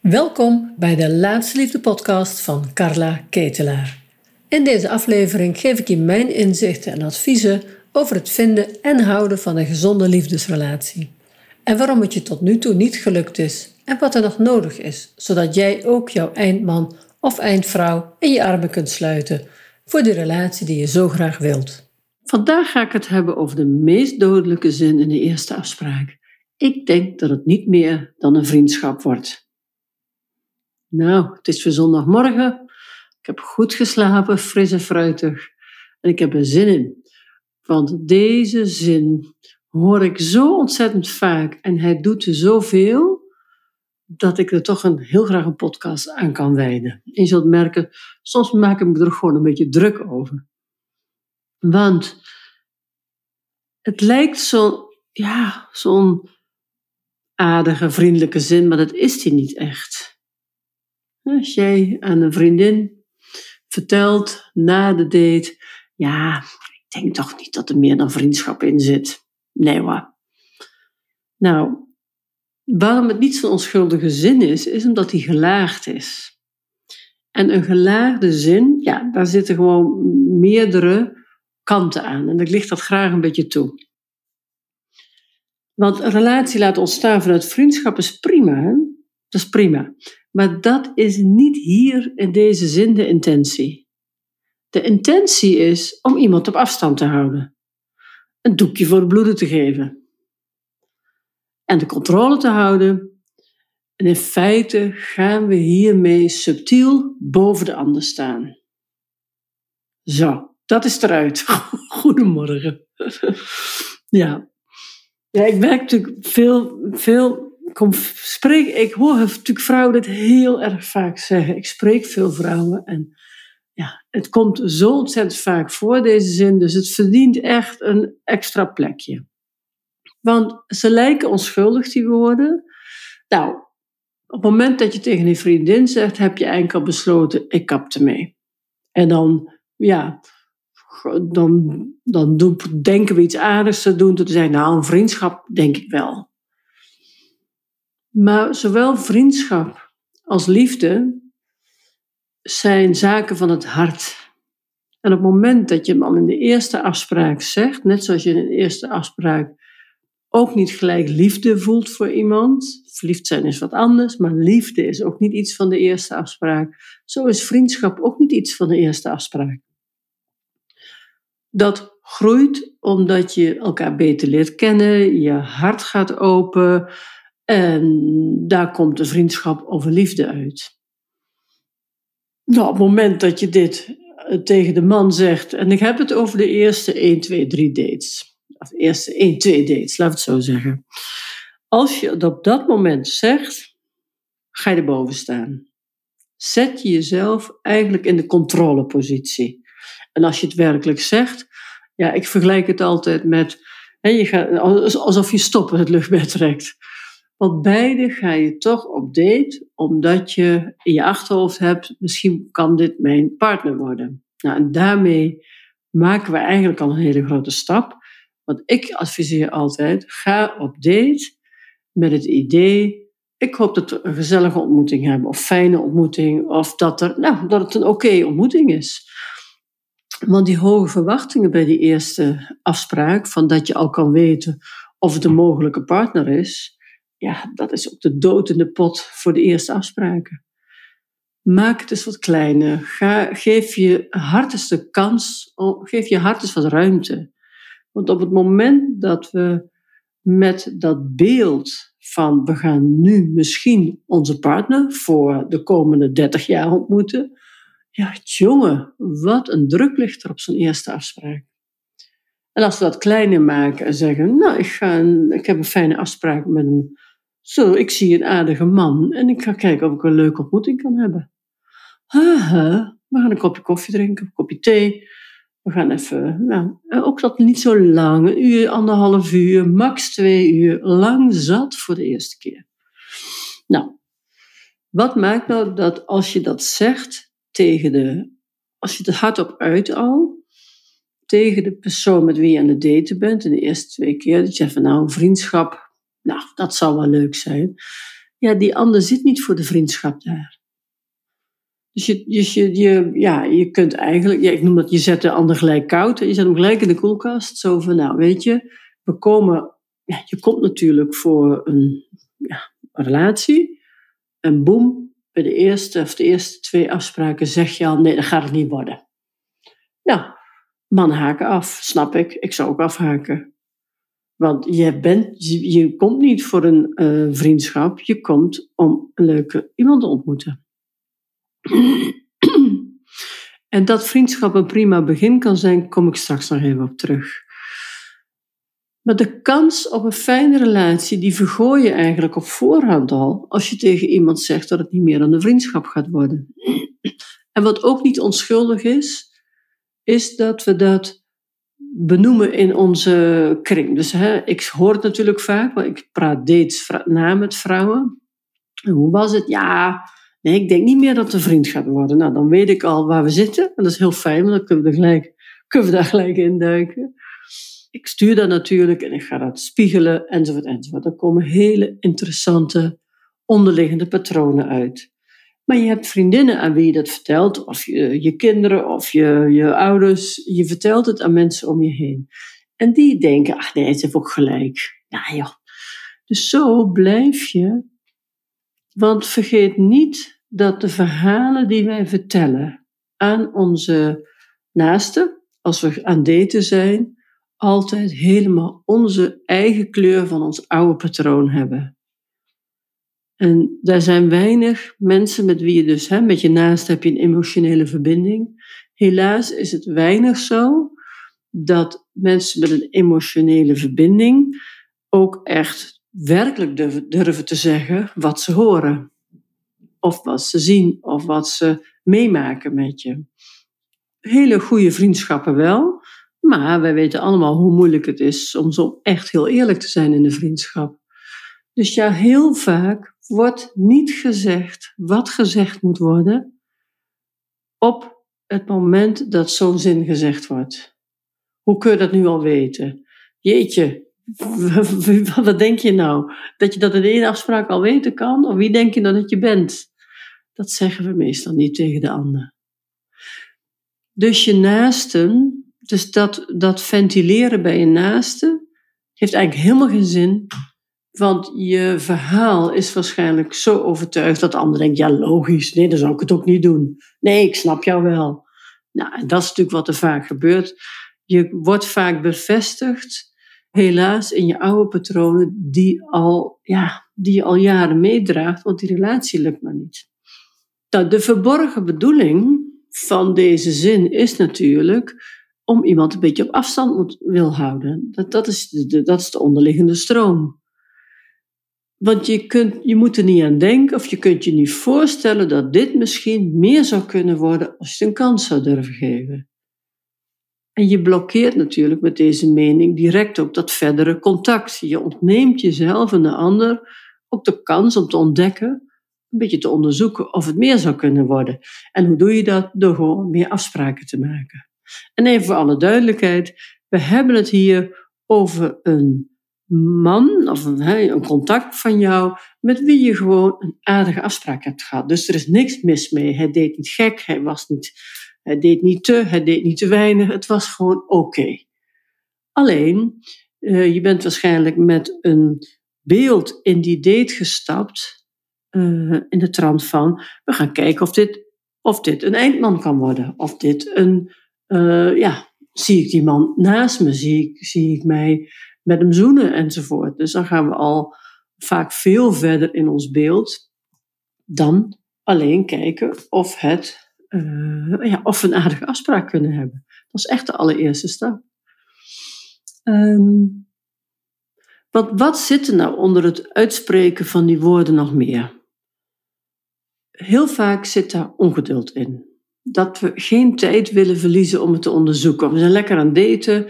Welkom bij de Laatste Liefde podcast van Carla Ketelaar. In deze aflevering geef ik je mijn inzichten en adviezen over het vinden en houden van een gezonde liefdesrelatie. En waarom het je tot nu toe niet gelukt is en wat er nog nodig is, zodat jij ook jouw eindman of eindvrouw in je armen kunt sluiten voor de relatie die je zo graag wilt. Vandaag ga ik het hebben over de meest dodelijke zin in de eerste afspraak. Ik denk dat het niet meer dan een vriendschap wordt. Nou, het is weer zondagmorgen. Ik heb goed geslapen, fris en fruitig. En ik heb er zin in. Want deze zin hoor ik zo ontzettend vaak en hij doet zoveel dat ik er toch een, heel graag een podcast aan kan wijden. En je zult merken, soms maak ik me er gewoon een beetje druk over. Want het lijkt zo, ja, zo'n aardige, vriendelijke zin, maar dat is die niet echt. Als jij aan een vriendin vertelt na de date, ja, ik denk toch niet dat er meer dan vriendschap in zit. Nee hoor. Nou, waarom het niet zo'n onschuldige zin is, is omdat die gelaagd is. En een gelaagde zin, ja, daar zitten gewoon meerdere kanten aan. En ik licht dat graag een beetje toe. Want een relatie laten ontstaan vanuit vriendschap is prima. Hè? Dat is prima. Maar dat is niet hier in deze zin de intentie. De intentie is om iemand op afstand te houden. Een doekje voor het bloeden te geven. En de controle te houden. En in feite gaan we hiermee subtiel boven de ander staan. Zo, dat is eruit. Goedemorgen. ja. Ja, ik werk natuurlijk veel, veel ik hoor natuurlijk vrouwen dit heel erg vaak zeggen. Ik spreek veel vrouwen en ja, het komt zo ontzettend vaak voor, deze zin, dus het verdient echt een extra plekje. Want ze lijken onschuldig, die woorden. Nou, op het moment dat je tegen een vriendin zegt, heb je al besloten, ik kap ermee. En dan, ja, dan, dan denken we iets aardigs te doen. Te zeggen, nou, een vriendschap denk ik wel. Maar zowel vriendschap als liefde zijn zaken van het hart. En op het moment dat je hem al in de eerste afspraak zegt, net zoals je in de eerste afspraak ook niet gelijk liefde voelt voor iemand. Verliefd zijn is wat anders, maar liefde is ook niet iets van de eerste afspraak. Zo is vriendschap ook niet iets van de eerste afspraak. Dat groeit omdat je elkaar beter leert kennen, je hart gaat open, en daar komt de vriendschap over liefde uit. Nou, op het moment dat je dit eh, tegen de man zegt, en ik heb het over de eerste 1, 2, 3 dates. Of de eerste 1, 2 dates, laat het zo zeggen. Als je het op dat moment zegt, ga je erboven staan. Zet je jezelf eigenlijk in de controlepositie. En als je het werkelijk zegt, ja, ik vergelijk het altijd met, hè, je gaat, alsof je stoppen het luchtbed trekt. Want beide ga je toch op date, omdat je in je achterhoofd hebt, misschien kan dit mijn partner worden. Nou, en daarmee maken we eigenlijk al een hele grote stap. Want ik adviseer altijd, ga op date met het idee, ik hoop dat we een gezellige ontmoeting hebben, of fijne ontmoeting, of dat, er, nou, dat het een oké ontmoeting is. Want die hoge verwachtingen bij die eerste afspraak, van dat je al kan weten of het een mogelijke partner is, ja, dat is ook de dood in de pot voor de eerste afspraken. Maak het eens wat kleiner. Ga, geef je hart eens de kans, geef je hart eens wat ruimte. Want op het moment dat we met dat beeld van we gaan nu misschien onze partner voor de komende 30 jaar ontmoeten. Ja, jongen, wat een druk ligt er op zo'n eerste afspraak. En als we dat kleiner maken en zeggen, nou, ik, ga ik heb een fijne afspraak met een zo, ik zie een aardige man en ik ga kijken of ik een leuke ontmoeting kan hebben. Haha, we gaan een kopje koffie drinken, een kopje thee. We gaan even, nou, ook dat niet zo lang, een uur, anderhalf uur, max twee uur, lang zat voor de eerste keer. Nou, wat maakt nou dat als je dat zegt tegen de, als je het hardop uit al, tegen de persoon met wie je aan het daten bent, in de eerste twee keer, dat je van nou, vriendschap nou, dat zou wel leuk zijn. ja, die ander zit niet voor de vriendschap daar. Dus je, dus je, je, ja, je kunt eigenlijk, ja, ik noem dat, je zet de ander gelijk koud. Je zet hem gelijk in de koelkast. Zo van, nou weet je, we komen, ja, je komt natuurlijk voor een, ja, een relatie. En boem, bij de eerste of de eerste twee afspraken zeg je al, nee, dat gaat het niet worden. Nou, man haken af, snap ik. Ik zou ook afhaken. Want je, bent, je, komt niet voor een uh, vriendschap, je komt om een leuke iemand te ontmoeten. en dat vriendschap een prima begin kan zijn, kom ik straks nog even op terug. Maar de kans op een fijne relatie, die vergooi je eigenlijk op voorhand al, als je tegen iemand zegt dat het niet meer dan een vriendschap gaat worden. en wat ook niet onschuldig is, is dat we dat benoemen in onze kring. Dus hè, ik hoor het natuurlijk vaak, want ik praat dates na met vrouwen. En hoe was het? Ja, nee, ik denk niet meer dat het een vriend gaat worden. Nou, dan weet ik al waar we zitten. En dat is heel fijn, want dan kunnen we, gelijk, kunnen we daar gelijk in duiken. Ik stuur dat natuurlijk en ik ga dat spiegelen, enzovoort, enzovoort. Er komen hele interessante onderliggende patronen uit. Maar je hebt vriendinnen aan wie je dat vertelt, of je, je kinderen of je, je ouders. Je vertelt het aan mensen om je heen. En die denken, ach nee, ze heeft ook gelijk. Ja joh. Dus zo blijf je. Want vergeet niet dat de verhalen die wij vertellen aan onze naasten, als we aan daten zijn, altijd helemaal onze eigen kleur van ons oude patroon hebben. En daar zijn weinig mensen met wie je dus, hè, met je naast heb je een emotionele verbinding. Helaas is het weinig zo dat mensen met een emotionele verbinding ook echt werkelijk durven te zeggen wat ze horen. Of wat ze zien, of wat ze meemaken met je. Hele goede vriendschappen wel, maar wij weten allemaal hoe moeilijk het is om zo echt heel eerlijk te zijn in de vriendschap. Dus ja, heel vaak wordt niet gezegd wat gezegd moet worden op het moment dat zo'n zin gezegd wordt. Hoe kun je dat nu al weten? Jeetje, wat denk je nou? Dat je dat in één afspraak al weten kan? Of wie denk je dan dat je bent? Dat zeggen we meestal niet tegen de ander. Dus je naasten, dus dat, dat ventileren bij je naasten, heeft eigenlijk helemaal geen zin want je verhaal is waarschijnlijk zo overtuigd dat de ander denkt: ja, logisch, nee, dan zou ik het ook niet doen. Nee, ik snap jou wel. Nou, en dat is natuurlijk wat er vaak gebeurt. Je wordt vaak bevestigd, helaas, in je oude patronen die, al, ja, die je al jaren meedraagt, want die relatie lukt maar niet. Nou, de verborgen bedoeling van deze zin is natuurlijk om iemand een beetje op afstand moet, wil houden. Dat, dat, is de, dat is de onderliggende stroom. Want je, kunt, je moet er niet aan denken of je kunt je niet voorstellen dat dit misschien meer zou kunnen worden als je een kans zou durven geven. En je blokkeert natuurlijk met deze mening direct ook dat verdere contact. Je ontneemt jezelf en de ander ook de kans om te ontdekken, een beetje te onderzoeken of het meer zou kunnen worden. En hoe doe je dat? Door gewoon meer afspraken te maken. En even voor alle duidelijkheid, we hebben het hier over een man of een, een contact van jou met wie je gewoon een aardige afspraak hebt gehad. Dus er is niks mis mee. Hij deed niet gek, hij, was niet, hij deed niet te, hij deed niet te weinig. Het was gewoon oké. Alleen, uh, je bent waarschijnlijk met een beeld in die date gestapt, uh, in de trant van, we gaan kijken of dit, of dit een eindman kan worden. Of dit een, uh, ja, zie ik die man naast me, zie ik, zie ik mij met hem zoenen enzovoort. Dus dan gaan we al vaak veel verder in ons beeld dan alleen kijken of, het, uh, ja, of we een aardige afspraak kunnen hebben. Dat is echt de allereerste stap. Um, wat, wat zit er nou onder het uitspreken van die woorden nog meer? Heel vaak zit daar ongeduld in. Dat we geen tijd willen verliezen om het te onderzoeken. We zijn lekker aan daten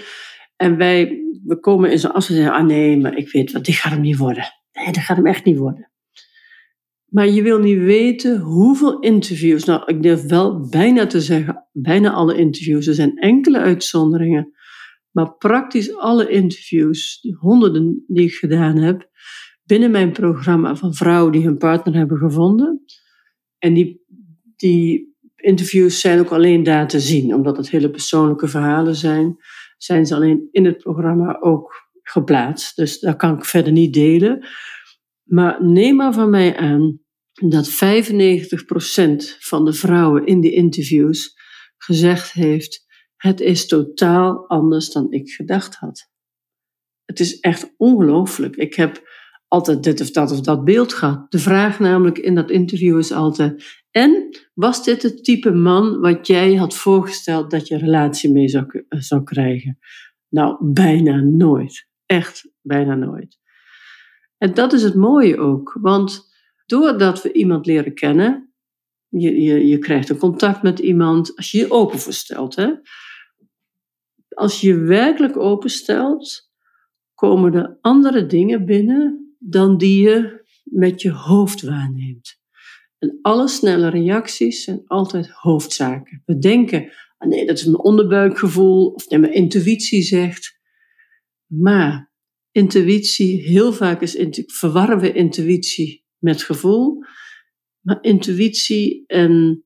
en wij we komen in zo'n afstand en zeggen, ah nee, maar ik weet wat, dit gaat hem niet worden. Nee, dat gaat hem echt niet worden. Maar je wil niet weten hoeveel interviews, nou ik durf wel bijna te zeggen, bijna alle interviews, er zijn enkele uitzonderingen, maar praktisch alle interviews, die honderden die ik gedaan heb, binnen mijn programma van vrouwen die hun partner hebben gevonden. En die, die interviews zijn ook alleen daar te zien, omdat het hele persoonlijke verhalen zijn. Zijn ze alleen in het programma ook geplaatst. Dus dat kan ik verder niet delen. Maar neem maar van mij aan dat 95% van de vrouwen in die interviews gezegd heeft: Het is totaal anders dan ik gedacht had. Het is echt ongelooflijk. Ik heb altijd dit of dat of dat beeld gehad. De vraag namelijk in dat interview is altijd: En was dit het type man wat jij had voorgesteld dat je relatie mee zou, zou krijgen? Nou, bijna nooit. Echt bijna nooit. En dat is het mooie ook, want doordat we iemand leren kennen, je, je, je krijgt een contact met iemand, als je je open voorstelt, hè? als je werkelijk openstelt, komen er andere dingen binnen dan die je met je hoofd waarneemt. En alle snelle reacties zijn altijd hoofdzaken. We denken, ah nee, dat is mijn onderbuikgevoel, of nee, mijn intuïtie zegt. Maar intuïtie, heel vaak is, verwarren we intuïtie met gevoel. Maar intuïtie en,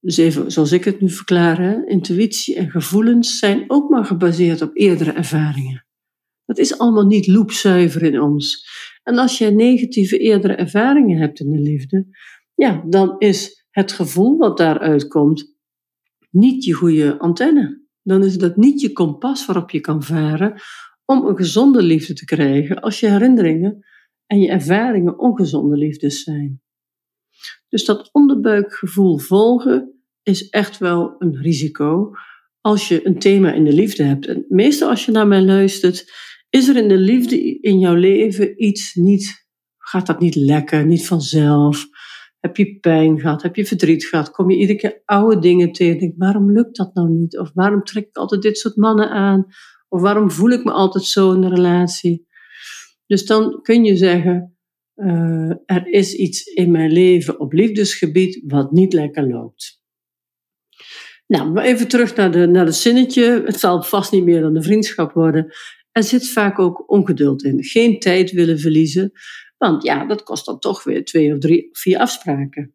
dus even zoals ik het nu verklaar, intuïtie en gevoelens zijn ook maar gebaseerd op eerdere ervaringen. Dat is allemaal niet loepzuiver in ons. En als je negatieve eerdere ervaringen hebt in de liefde, ja, dan is het gevoel wat daaruit komt niet je goede antenne. Dan is dat niet je kompas waarop je kan varen om een gezonde liefde te krijgen als je herinneringen en je ervaringen ongezonde liefdes zijn. Dus dat onderbuikgevoel volgen is echt wel een risico als je een thema in de liefde hebt. En meestal als je naar mij luistert, is er in de liefde in jouw leven iets niet, gaat dat niet lekker, niet vanzelf? Heb je pijn gehad? Heb je verdriet gehad? Kom je iedere keer oude dingen tegen? Denk, waarom lukt dat nou niet? Of waarom trek ik altijd dit soort mannen aan? Of waarom voel ik me altijd zo in een relatie? Dus dan kun je zeggen, uh, er is iets in mijn leven op liefdesgebied wat niet lekker loopt. Nou, maar even terug naar, de, naar het zinnetje. Het zal vast niet meer dan een vriendschap worden. Er zit vaak ook ongeduld in. Geen tijd willen verliezen. Want ja, dat kost dan toch weer twee of drie, vier afspraken.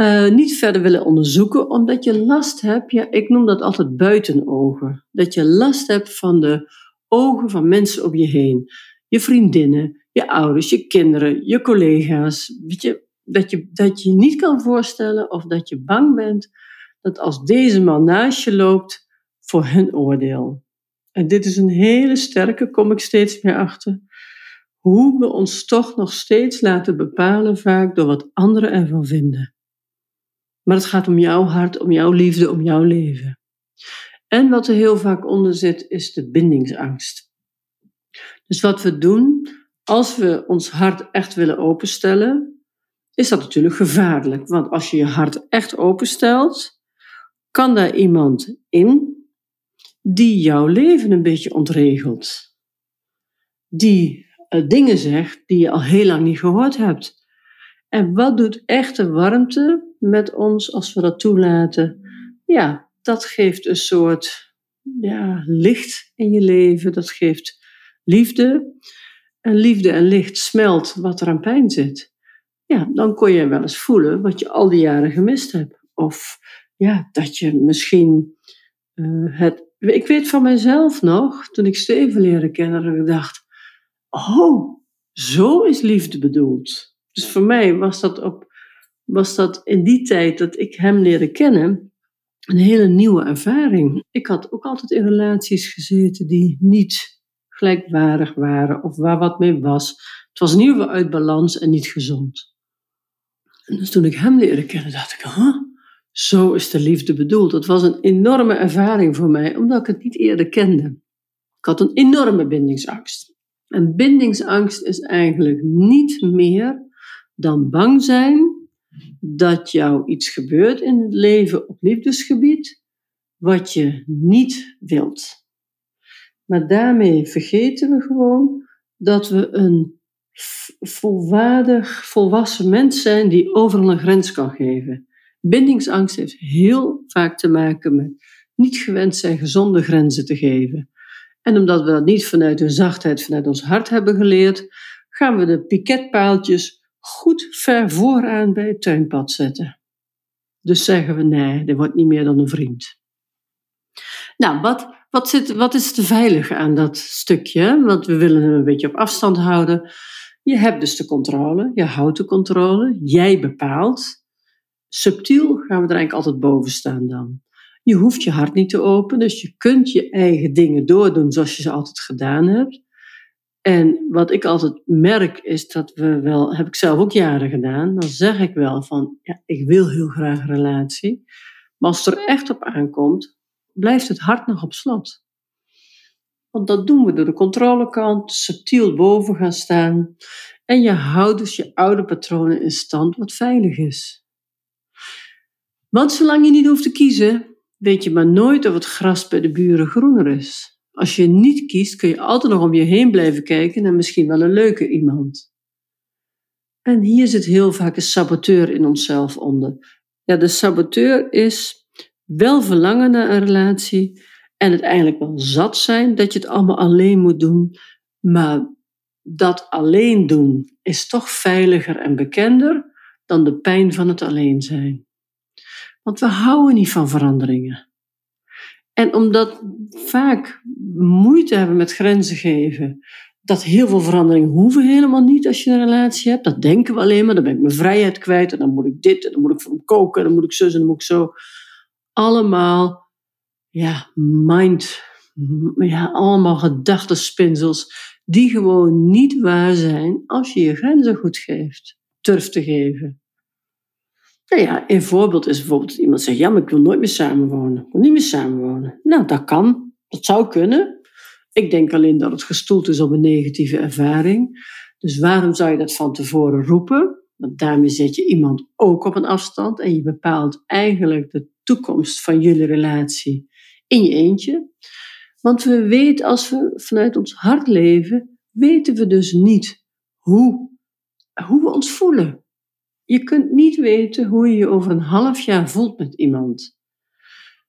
Uh, niet verder willen onderzoeken, omdat je last hebt, ja, ik noem dat altijd buitenogen. Dat je last hebt van de ogen van mensen om je heen. Je vriendinnen, je ouders, je kinderen, je collega's. Weet je, dat, je, dat je niet kan voorstellen of dat je bang bent dat als deze man naast je loopt, voor hun oordeel. En dit is een hele sterke, kom ik steeds meer achter. Hoe we ons toch nog steeds laten bepalen, vaak door wat anderen ervan vinden. Maar het gaat om jouw hart, om jouw liefde, om jouw leven. En wat er heel vaak onder zit, is de bindingsangst. Dus wat we doen, als we ons hart echt willen openstellen, is dat natuurlijk gevaarlijk. Want als je je hart echt openstelt, kan daar iemand in die jouw leven een beetje ontregelt. Die uh, dingen zegt die je al heel lang niet gehoord hebt. En wat doet echte warmte met ons als we dat toelaten? Ja, dat geeft een soort ja, licht in je leven. Dat geeft liefde. En liefde en licht smelt wat er aan pijn zit. Ja, dan kon je wel eens voelen wat je al die jaren gemist hebt. Of ja, dat je misschien uh, het. Ik weet van mezelf nog, toen ik Steven leerde kennen, dat ik dacht: Oh, zo is liefde bedoeld. Dus voor mij was dat, op, was dat in die tijd dat ik hem leerde kennen een hele nieuwe ervaring. Ik had ook altijd in relaties gezeten die niet gelijkwaardig waren of waar wat mee was. Het was in uit balans en niet gezond. En dus toen ik hem leerde kennen, dacht ik, huh? Zo is de liefde bedoeld. Dat was een enorme ervaring voor mij, omdat ik het niet eerder kende. Ik had een enorme bindingsangst. En bindingsangst is eigenlijk niet meer dan bang zijn dat jou iets gebeurt in het leven op liefdesgebied wat je niet wilt. Maar daarmee vergeten we gewoon dat we een volwaardig, volwassen mens zijn die overal een grens kan geven. Bindingsangst heeft heel vaak te maken met niet gewend zijn gezonde grenzen te geven. En omdat we dat niet vanuit de zachtheid, vanuit ons hart hebben geleerd, gaan we de piketpaaltjes goed ver vooraan bij het tuinpad zetten. Dus zeggen we nee, dit wordt niet meer dan een vriend. Nou, wat, wat, zit, wat is te veilig aan dat stukje? Want we willen hem een beetje op afstand houden. Je hebt dus de controle, je houdt de controle, jij bepaalt. Subtiel gaan we er eigenlijk altijd boven staan dan. Je hoeft je hart niet te openen, dus je kunt je eigen dingen doordoen zoals je ze altijd gedaan hebt. En wat ik altijd merk is dat we wel, heb ik zelf ook jaren gedaan, dan zeg ik wel van, ja, ik wil heel graag relatie. Maar als het er echt op aankomt, blijft het hart nog op slot. Want dat doen we door de controlekant subtiel boven gaan staan. En je houdt dus je oude patronen in stand wat veilig is. Want zolang je niet hoeft te kiezen, weet je maar nooit of het gras bij de buren groener is. Als je niet kiest, kun je altijd nog om je heen blijven kijken naar misschien wel een leuke iemand. En hier zit heel vaak een saboteur in onszelf onder. Ja, de saboteur is wel verlangen naar een relatie en het eigenlijk wel zat zijn dat je het allemaal alleen moet doen, maar dat alleen doen is toch veiliger en bekender dan de pijn van het alleen zijn. Want we houden niet van veranderingen. En omdat vaak moeite hebben met grenzen geven, dat heel veel veranderingen hoeven helemaal niet als je een relatie hebt. Dat denken we alleen maar, dan ben ik mijn vrijheid kwijt en dan moet ik dit en dan moet ik voor hem koken en dan moet ik zus en dan moet ik zo. Allemaal, ja, mind, ja, allemaal gedachtenspinsels die gewoon niet waar zijn als je je grenzen goed geeft, durft te geven. Nou ja, een voorbeeld is bijvoorbeeld dat iemand zegt, ja, maar ik wil nooit meer samenwonen. Ik wil niet meer samenwonen. Nou, dat kan. Dat zou kunnen. Ik denk alleen dat het gestoeld is op een negatieve ervaring. Dus waarom zou je dat van tevoren roepen? Want daarmee zet je iemand ook op een afstand en je bepaalt eigenlijk de toekomst van jullie relatie in je eentje. Want we weten, als we vanuit ons hart leven, weten we dus niet hoe, hoe we ons voelen. Je kunt niet weten hoe je je over een half jaar voelt met iemand.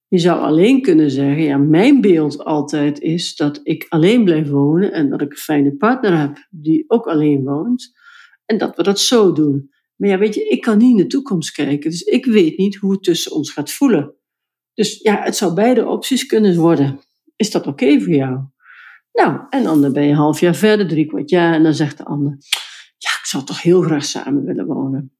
Je zou alleen kunnen zeggen, ja, mijn beeld altijd is dat ik alleen blijf wonen en dat ik een fijne partner heb die ook alleen woont en dat we dat zo doen. Maar ja, weet je, ik kan niet in de toekomst kijken, dus ik weet niet hoe het tussen ons gaat voelen. Dus ja, het zou beide opties kunnen worden. Is dat oké voor jou? Nou, en dan ben je een half jaar verder, drie kwart jaar, en dan zegt de ander, ja, ik zou toch heel graag samen willen wonen.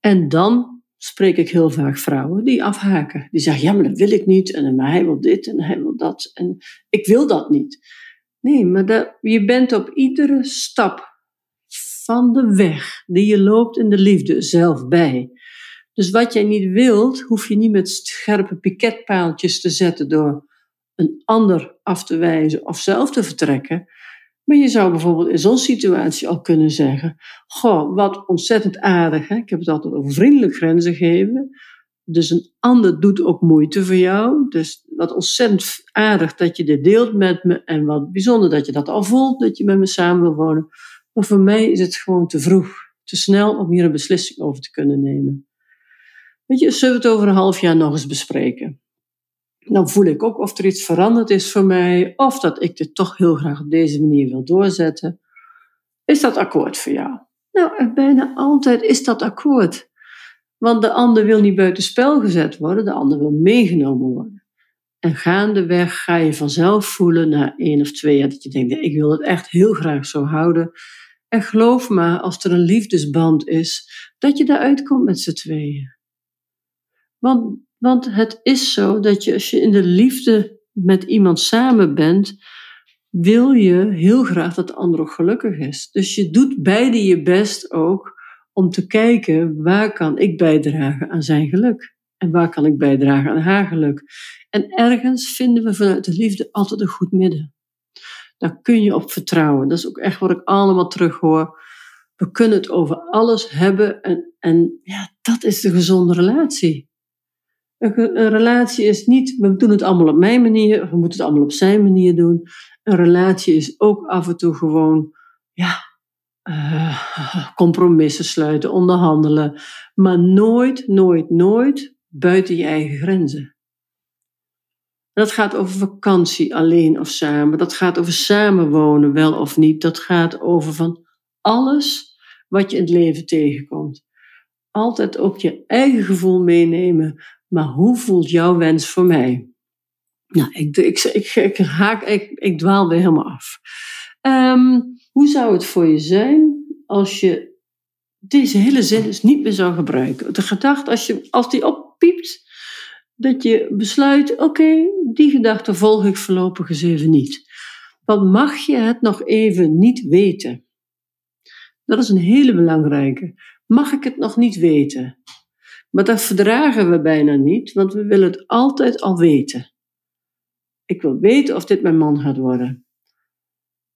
En dan spreek ik heel vaak vrouwen die afhaken. Die zeggen, ja, maar dat wil ik niet. En maar hij wil dit en hij wil dat. En ik wil dat niet. Nee, maar dat, je bent op iedere stap van de weg die je loopt in de liefde zelf bij. Dus wat jij niet wilt, hoef je niet met scherpe piketpaaltjes te zetten door een ander af te wijzen of zelf te vertrekken. Maar je zou bijvoorbeeld in zo'n situatie al kunnen zeggen: Goh, wat ontzettend aardig. Hè? Ik heb het altijd over vriendelijk grenzen geven. Dus een ander doet ook moeite voor jou. Dus wat ontzettend aardig dat je dit deelt met me. En wat bijzonder dat je dat al voelt, dat je met me samen wil wonen. Maar voor mij is het gewoon te vroeg, te snel om hier een beslissing over te kunnen nemen. Weet je, zullen we het over een half jaar nog eens bespreken? Dan voel ik ook of er iets veranderd is voor mij, of dat ik dit toch heel graag op deze manier wil doorzetten. Is dat akkoord voor jou? Nou, bijna altijd is dat akkoord. Want de ander wil niet buitenspel gezet worden, de ander wil meegenomen worden. En gaandeweg ga je vanzelf voelen na één of twee jaar dat je denkt, ik wil het echt heel graag zo houden. En geloof maar, als er een liefdesband is, dat je daaruit komt met z'n tweeën. Want want het is zo dat je als je in de liefde met iemand samen bent, wil je heel graag dat de ander ook gelukkig is. Dus je doet beide je best ook om te kijken waar kan ik bijdragen aan zijn geluk en waar kan ik bijdragen aan haar geluk. En ergens vinden we vanuit de liefde altijd een goed midden. Daar kun je op vertrouwen. Dat is ook echt wat ik allemaal terughoor. We kunnen het over alles hebben en, en ja, dat is de gezonde relatie. Een, relatie is niet, we doen het allemaal op mijn manier, we moeten het allemaal op zijn manier doen. Een relatie is ook af en toe gewoon, ja, uh, compromissen sluiten, onderhandelen. Maar nooit, nooit, nooit buiten je eigen grenzen. Dat gaat over vakantie alleen of samen. Dat gaat over samenwonen, wel of niet. Dat gaat over van alles wat je in het leven tegenkomt. Altijd ook je eigen gevoel meenemen. Maar hoe voelt jouw wens voor mij? Nou, ik, ik, ik, ik haak, ik, ik dwaal weer helemaal af. Ehm, hoe zou het voor je zijn als je deze hele zin dus niet meer zou gebruiken? De gedachte, als, je, als die oppiept, dat je besluit, oké, die gedachte volg ik voorlopig eens even niet. Want mag je het nog even niet weten? Dat is een hele belangrijke. Mag ik het nog niet weten? Maar dat verdragen we bijna niet, want we willen het altijd al weten. Ik wil weten of dit mijn man gaat worden.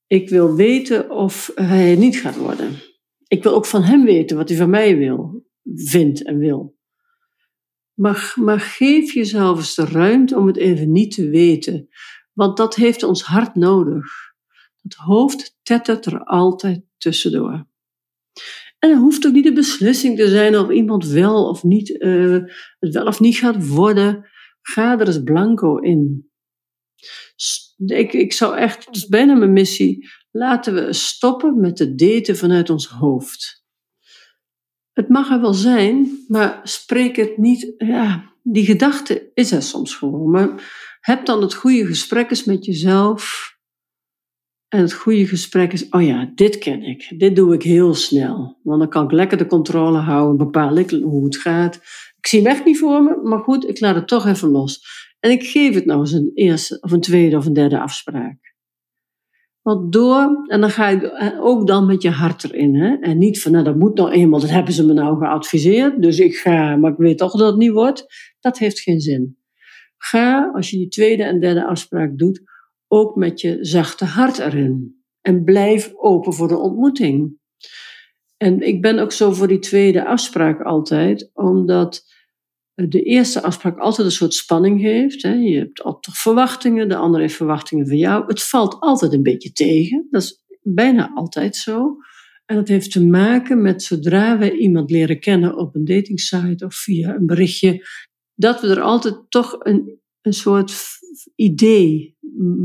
Ik wil weten of hij niet gaat worden. Ik wil ook van hem weten wat hij van mij wil, vindt en wil. Maar, maar geef jezelf eens de ruimte om het even niet te weten, want dat heeft ons hart nodig. Het hoofd tettert er altijd tussendoor. En het hoeft ook niet de beslissing te zijn of iemand wel of niet, uh, het wel of niet gaat worden. Ga er eens blanco in. Ik, ik zou echt, het is bijna mijn missie, laten we stoppen met het daten vanuit ons hoofd. Het mag er wel zijn, maar spreek het niet. Ja, die gedachte is er soms gewoon. Maar heb dan het goede gesprek eens met jezelf. En het goede gesprek is: oh ja, dit ken ik. Dit doe ik heel snel. Want dan kan ik lekker de controle houden, bepaal ik hoe het gaat. Ik zie hem echt niet voor me, maar goed, ik laat het toch even los. En ik geef het nou eens een eerste, of een tweede of een derde afspraak. Want door, en dan ga je ook dan met je hart erin. Hè? En niet van, nou dat moet nou eenmaal, dat hebben ze me nou geadviseerd, dus ik ga, maar ik weet toch dat het niet wordt. Dat heeft geen zin. Ga, als je die tweede en derde afspraak doet, ook met je zachte hart erin. En blijf open voor de ontmoeting. En ik ben ook zo voor die tweede afspraak altijd, omdat de eerste afspraak altijd een soort spanning geeft. Hè. Je hebt altijd verwachtingen, de andere heeft verwachtingen van jou. Het valt altijd een beetje tegen. Dat is bijna altijd zo. En dat heeft te maken met zodra we iemand leren kennen op een datingsite of via een berichtje, dat we er altijd toch een, een soort idee,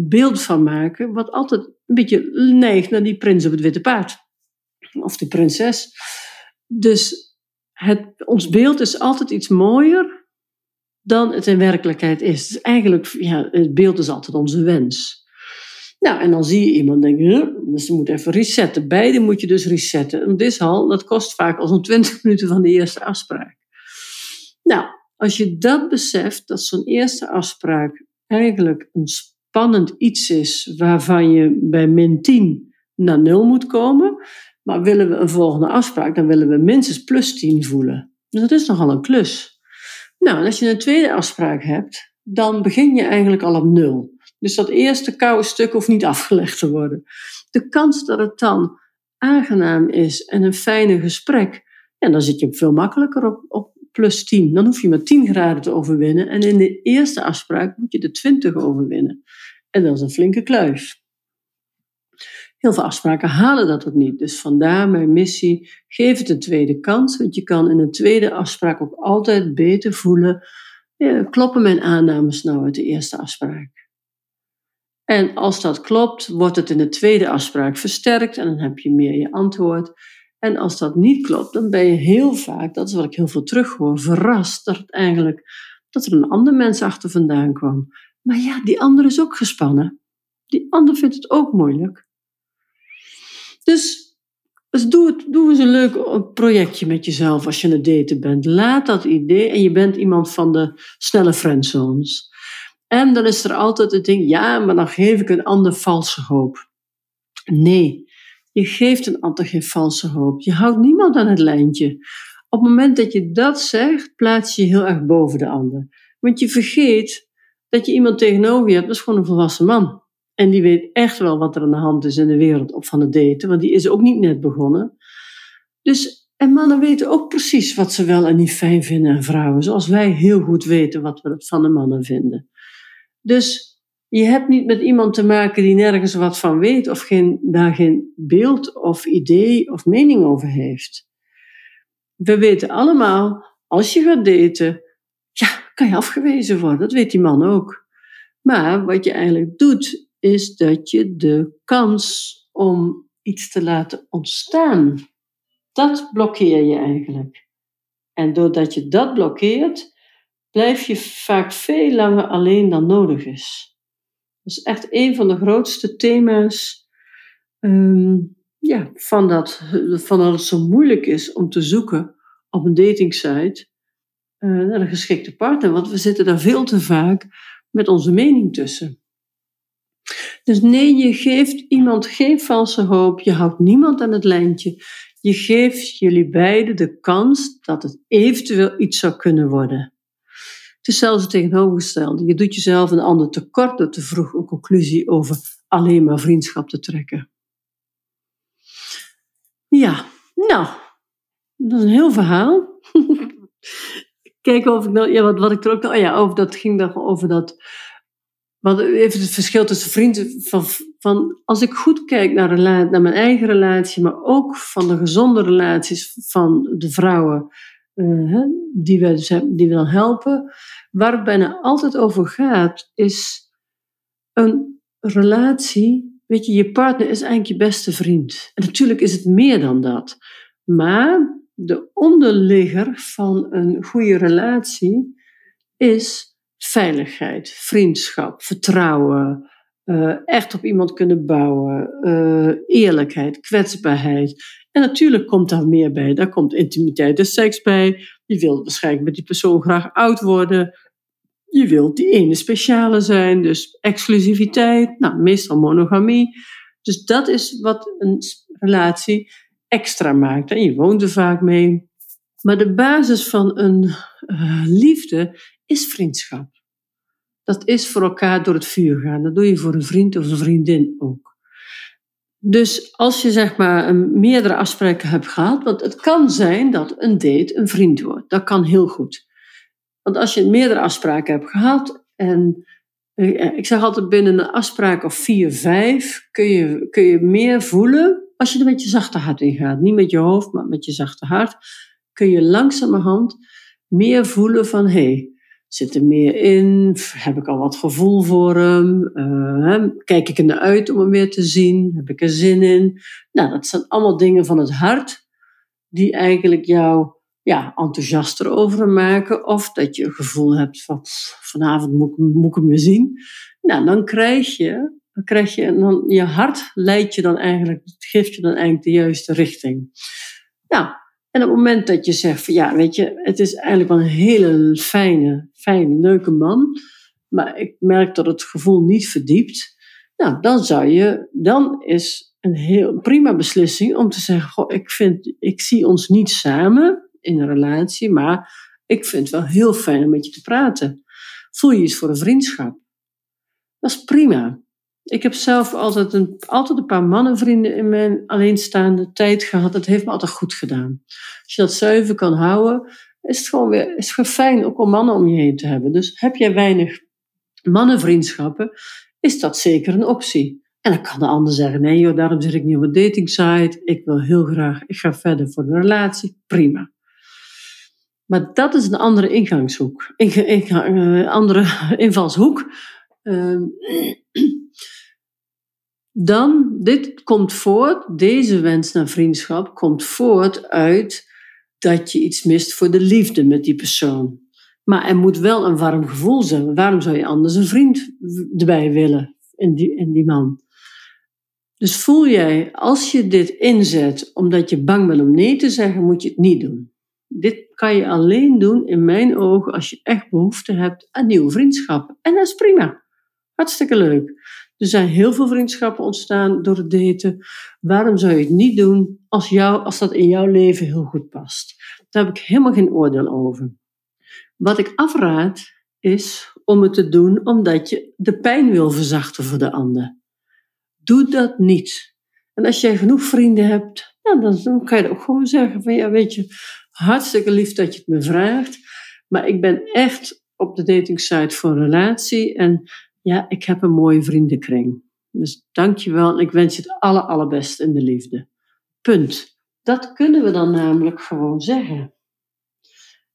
beeld van maken, wat altijd een beetje neigt naar die prins op het witte paard. Of die prinses. Dus het, ons beeld is altijd iets mooier dan het in werkelijkheid is. Dus eigenlijk, ja, het beeld is altijd onze wens. Nou, en dan zie je iemand denken, dus ze moet even resetten. Beide moet je dus resetten. En dit al, dat kost vaak al zo'n 20 minuten van de eerste afspraak. Nou, als je dat beseft, dat zo'n eerste afspraak eigenlijk een spannend iets is waarvan je bij min 10 naar 0 moet komen, maar willen we een volgende afspraak, dan willen we minstens plus 10 voelen. Dus dat is nogal een klus. Nou, als je een tweede afspraak hebt, dan begin je eigenlijk al op nul. Dus dat eerste koude stuk hoeft niet afgelegd te worden. De kans dat het dan aangenaam is en een fijne gesprek, ja, dan zit je veel makkelijker op, op plus 10. Dan hoef je maar 10 graden te overwinnen. En in de eerste afspraak moet je de 20 overwinnen. En dat is een flinke kluif. Heel veel afspraken halen dat ook niet. Dus vandaar mijn missie, geef het een tweede kans, want je kan in een tweede afspraak ook altijd beter voelen, ja, kloppen mijn aannames nou uit de eerste afspraak? En als dat klopt, wordt het in de tweede afspraak versterkt en dan heb je meer je antwoord. En als dat niet klopt, dan ben je heel vaak, dat is wat ik heel veel terughoor, verrast dat eigenlijk dat er een ander mens achter vandaan kwam. Maar ja, die ander is ook gespannen. Die ander vindt het ook moeilijk. Dus, dus doe, het, doe eens een leuk projectje met jezelf als je aan het daten bent. Laat dat idee en je bent iemand van de snelle friendzones. En dan is er altijd het ding, ja, maar dan geef ik een ander valse hoop. Nee, je geeft een ander geen valse hoop. Je houdt niemand aan het lijntje. Op het moment dat je dat zegt, plaats je je heel erg boven de ander. Want je vergeet dat je iemand tegenover je hebt, dat is gewoon een volwassen man. En die weet echt wel wat er aan de hand is in de wereld op van het daten, want die is ook niet net begonnen. Dus, en mannen weten ook precies wat ze wel en niet fijn vinden aan vrouwen, zoals wij heel goed weten wat we van de mannen vinden. Dus je hebt niet met iemand te maken die nergens wat van weet of geen, daar geen beeld of idee of mening over heeft. We weten allemaal, als je gaat daten, ja, kan je afgewezen worden. Dat weet die man ook. Maar wat je eigenlijk doet, is dat je de kans om iets te laten ontstaan, dat blokkeer je eigenlijk. En doordat je dat blokkeert, blijf je vaak veel langer alleen dan nodig is. Is echt een van de grootste thema's ehm, ja, van, dat, van dat het zo moeilijk is om te zoeken op een datingsite uh, naar een geschikte partner. Want we zitten daar veel te vaak met onze mening tussen. Dus nee, je geeft iemand geen valse hoop, je houdt niemand aan het lijntje. Je geeft jullie beiden de kans dat het eventueel iets zou kunnen worden. Het is zelfs het tegenovergestelde. Je doet jezelf een ander tekort door te vroeg een conclusie over alleen maar vriendschap te trekken. Ja, nou, dat is een heel verhaal. Kijk of ik nou, ja, wat, wat ik er ook oh ja, over dat ging dan over dat wat even het verschil tussen vrienden. Van, van, als ik goed kijk naar, naar mijn eigen relatie, maar ook van de gezonde relaties van de vrouwen uh, die, we, die we dan helpen. Waar het bijna altijd over gaat, is een relatie. Weet je, je partner is eigenlijk je beste vriend. En natuurlijk is het meer dan dat. Maar de onderligger van een goede relatie is veiligheid, vriendschap, vertrouwen, uh, echt op iemand kunnen bouwen, uh, eerlijkheid, kwetsbaarheid. En natuurlijk komt daar meer bij. Daar komt intimiteit en seks bij. Je wilt waarschijnlijk met die persoon graag oud worden. Je wilt die ene speciale zijn, dus exclusiviteit, nou, meestal monogamie. Dus dat is wat een relatie extra maakt. En je woont er vaak mee. Maar de basis van een uh, liefde is vriendschap. Dat is voor elkaar door het vuur gaan. Dat doe je voor een vriend of een vriendin ook. Dus als je zeg maar meerdere afspraken hebt gehad, want het kan zijn dat een date een vriend wordt. Dat kan heel goed. Want als je meerdere afspraken hebt gehad en eh, ik zeg altijd binnen een afspraak of vier, vijf kun je, kun je meer voelen als je er met je zachte hart in gaat. Niet met je hoofd, maar met je zachte hart. Kun je langzamerhand meer voelen van hé, hey, Zit er meer in? Heb ik al wat gevoel voor hem? Uh, kijk ik er naar uit om hem weer te zien? Heb ik er zin in? Nou, dat zijn allemaal dingen van het hart die eigenlijk jou ja, enthousiaster over hem maken. Of dat je een gevoel hebt van vanavond moet, moet ik hem weer zien. Nou, dan krijg je, dan krijg je dan, je hart leidt je dan eigenlijk, geeft je dan eigenlijk de juiste richting. Nou, en op het moment dat je zegt van ja, weet je, het is eigenlijk wel een hele fijne, fijne, leuke man, maar ik merk dat het gevoel niet verdiept, nou, dan zou je, dan is een heel prima beslissing om te zeggen, goh, ik vind, ik zie ons niet samen in een relatie, maar ik vind het wel heel fijn om met je te praten. Voel je iets voor een vriendschap? Dat is prima. Ik heb zelf altijd een, altijd een paar mannenvrienden in mijn alleenstaande tijd gehad. Dat heeft me altijd goed gedaan. Als je dat zuiver kan houden, is het gewoon weer is het fijn ook om mannen om je heen te hebben. Dus heb jij weinig mannenvriendschappen, is dat zeker een optie. En dan kan de ander zeggen, nee joh, daarom zit ik niet op een datingsite. Ik wil heel graag, ik ga verder voor een relatie. Prima. Maar dat is een andere ingangshoek. Een uh, andere invalshoek. Uh, dan, dit komt voort, deze wens naar vriendschap komt voort uit dat je iets mist voor de liefde met die persoon. Maar er moet wel een warm gevoel zijn. Waarom zou je anders een vriend erbij willen in die, in die man? Dus voel jij, als je dit inzet omdat je bang bent om nee te zeggen, moet je het niet doen. Dit kan je alleen doen, in mijn ogen, als je echt behoefte hebt aan nieuwe vriendschappen. En dat is prima. Hartstikke leuk. Er zijn heel veel vriendschappen ontstaan door het daten. Waarom zou je het niet doen als, jou, als dat in jouw leven heel goed past? Daar heb ik helemaal geen oordeel over. Wat ik afraad is om het te doen omdat je de pijn wil verzachten voor de ander. Doe dat niet. En als jij genoeg vrienden hebt, nou, dan kan je ook gewoon zeggen van ja, weet je, hartstikke lief dat je het me vraagt, maar ik ben echt op de datingsite voor een relatie en ja, ik heb een mooie vriendenkring. Dus dankjewel. Ik wens je het aller, allerbeste in de liefde. Punt. Dat kunnen we dan namelijk gewoon zeggen.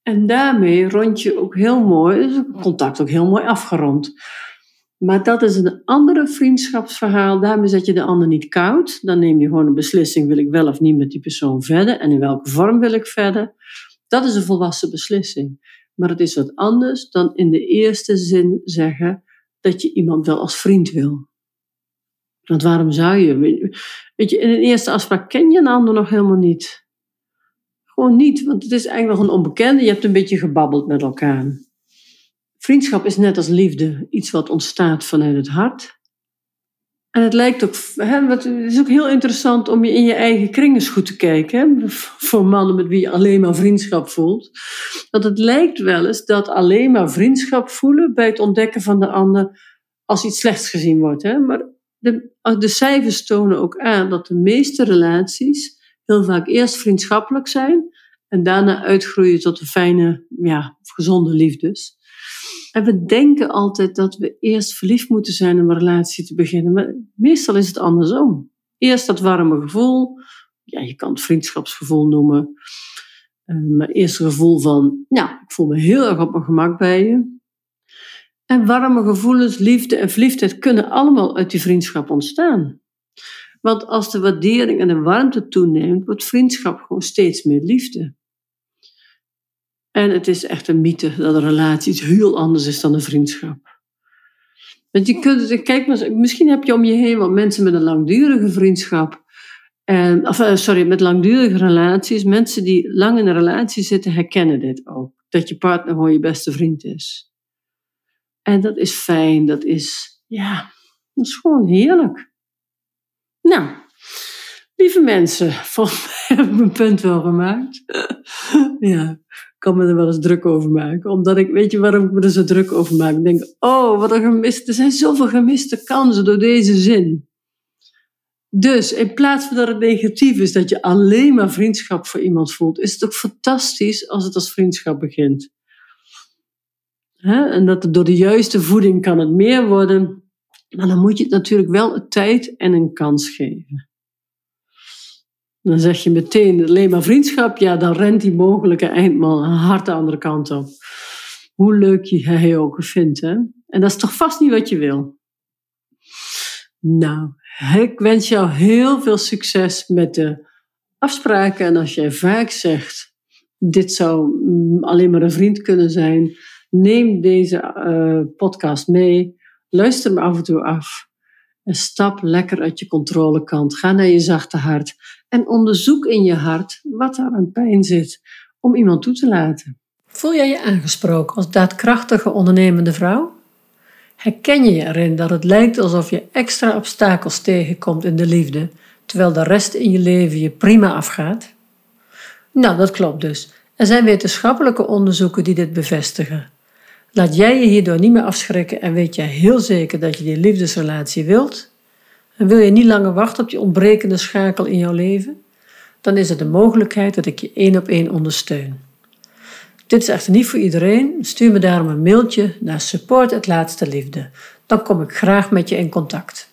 En daarmee rond je ook heel mooi, is het contact ook heel mooi afgerond. Maar dat is een andere vriendschapsverhaal. Daarmee zet je de ander niet koud. Dan neem je gewoon een beslissing: wil ik wel of niet met die persoon verder? En in welke vorm wil ik verder? Dat is een volwassen beslissing. Maar het is wat anders dan in de eerste zin zeggen dat je iemand wel als vriend wil. Want waarom zou je? Weet je, in een eerste afspraak ken je een ander nog helemaal niet. Gewoon niet, want het is eigenlijk nog een onbekende. Je hebt een beetje gebabbeld met elkaar. Vriendschap is net als liefde, iets wat ontstaat vanuit het hart. En het lijkt ook, hè, het is ook heel interessant om je in je eigen kring eens goed te kijken. Hè, voor mannen met wie je alleen maar vriendschap voelt. Want het lijkt wel eens dat alleen maar vriendschap voelen bij het ontdekken van de ander als iets slechts gezien wordt. Hè. Maar de, de cijfers tonen ook aan dat de meeste relaties heel vaak eerst vriendschappelijk zijn en daarna uitgroeien tot een fijne, ja, gezonde liefdes. En we denken altijd dat we eerst verliefd moeten zijn om een relatie te beginnen, maar meestal is het andersom. Eerst dat warme gevoel, ja, je kan het vriendschapsgevoel noemen, eh, maar eerst een gevoel van, ja, ik voel me heel erg op mijn gemak bij je. En warme gevoelens, liefde en verliefdheid kunnen allemaal uit die vriendschap ontstaan. Want als de waardering en de warmte toeneemt, wordt vriendschap gewoon steeds meer liefde. En het is echt een mythe dat een relatie iets heel anders is dan een vriendschap. Want je kunt, kijk misschien heb je om je heen wel mensen met een langdurige vriendschap. En, of, eh, sorry, met langdurige relaties. Mensen die lang in een relatie zitten, herkennen dit ook. Dat je partner gewoon je beste vriend is. En dat is fijn, dat is, ja, dat is gewoon heerlijk. Nou, lieve mensen, volgens mij heb ik mijn punt wel gemaakt. ja, kan me er wel eens druk over maken. Omdat ik, weet je waarom ik me er zo druk over maak? Ik denk, oh, wat een gemist. Er zijn zoveel gemiste kansen door deze zin. Dus in plaats van dat het negatief is dat je alleen maar vriendschap voor iemand voelt, is het ook fantastisch als het als vriendschap begint. En dat door de juiste voeding kan het meer worden. Maar dan moet je het natuurlijk wel een tijd en een kans geven. Dan zeg je meteen alleen maar vriendschap, ja, dan rent die mogelijke eindman hard de andere kant op. Hoe leuk je hij ook vindt, hè? En dat is toch vast niet wat je wil. Nou, ik wens jou heel veel succes met de afspraken. En als jij vaak zegt, dit zou mm, alleen maar een vriend kunnen zijn, Neem deze uh, podcast mee. Luister me af en toe af. En stap lekker uit je controlekant. Ga naar je zachte hart. En onderzoek in je hart wat daar aan pijn zit om iemand toe te laten. Voel jij je aangesproken als daadkrachtige ondernemende vrouw? Herken je je erin dat het lijkt alsof je extra obstakels tegenkomt in de liefde, terwijl de rest in je leven je prima afgaat? Nou, dat klopt dus. Er zijn wetenschappelijke onderzoeken die dit bevestigen. Laat jij je hierdoor niet meer afschrikken en weet jij heel zeker dat je die liefdesrelatie wilt? En wil je niet langer wachten op die ontbrekende schakel in jouw leven? Dan is er de mogelijkheid dat ik je één op één ondersteun. Dit is echter niet voor iedereen. Stuur me daarom een mailtje naar support Dan kom ik graag met je in contact.